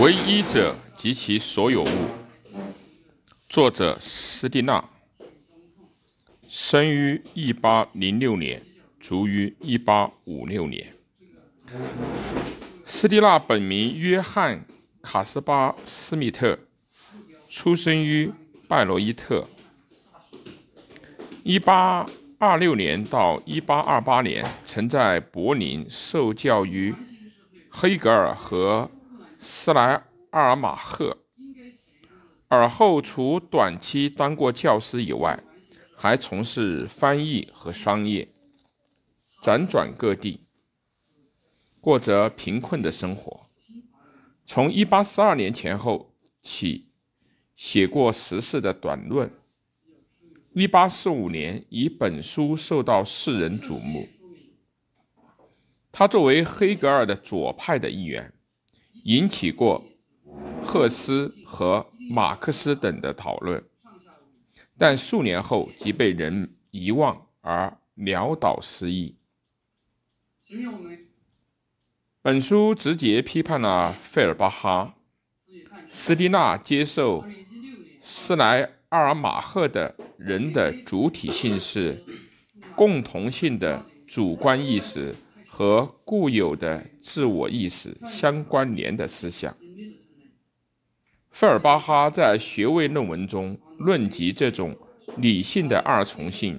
唯一者及其所有物。作者斯蒂纳，生于一八零六年，卒于一八五六年。斯蒂纳本名约翰·卡斯巴斯密特，出生于拜罗伊特。一八二六年到一八二八年，曾在柏林受教于黑格尔和斯莱阿尔马赫。尔后除短期当过教师以外，还从事翻译和商业，辗转各地，过着贫困的生活。从一八四二年前后起，写过时事的短论。一八四五年，以本书受到世人瞩目。他作为黑格尔的左派的一员，引起过赫斯和马克思等的讨论，但数年后即被人遗忘而潦倒失忆。本书直接批判了费尔巴哈。斯蒂纳接受斯莱。阿尔马赫的人的主体性是共同性的主观意识和固有的自我意识相关联的思想。费尔巴哈在学位论文中论及这种理性的二重性，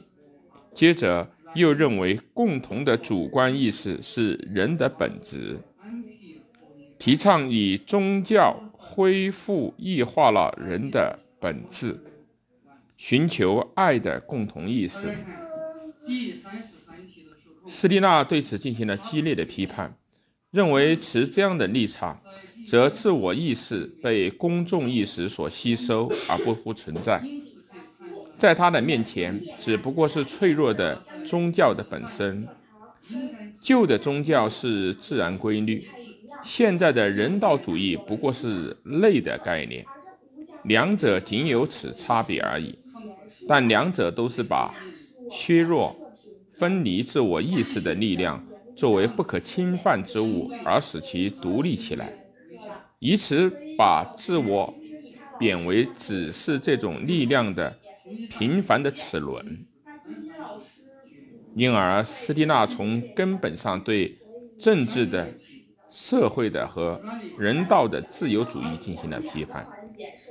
接着又认为共同的主观意识是人的本质，提倡以宗教恢复异化了人的本质。寻求爱的共同意识。斯蒂纳对此进行了激烈的批判，认为持这样的立场，则自我意识被公众意识所吸收而不复存在，在他的面前只不过是脆弱的宗教的本身。旧的宗教是自然规律，现在的人道主义不过是类的概念，两者仅有此差别而已。但两者都是把削弱、分离自我意识的力量作为不可侵犯之物，而使其独立起来，以此把自我贬为只是这种力量的平凡的齿轮。因而，斯蒂纳从根本上对政治的、社会的和人道的自由主义进行了批判，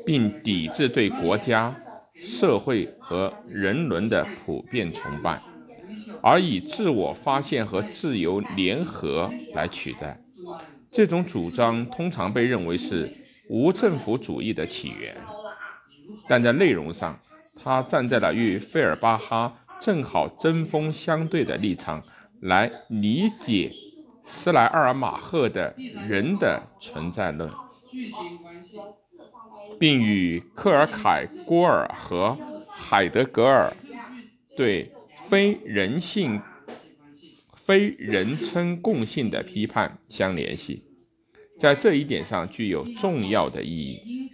并抵制对国家。社会和人伦的普遍崇拜，而以自我发现和自由联合来取代。这种主张通常被认为是无政府主义的起源，但在内容上，他站在了与费尔巴哈正好针锋相对的立场来理解斯莱尔马赫的人的存在论。并与克尔凯郭尔和海德格尔对非人性、非人称共性的批判相联系，在这一点上具有重要的意义。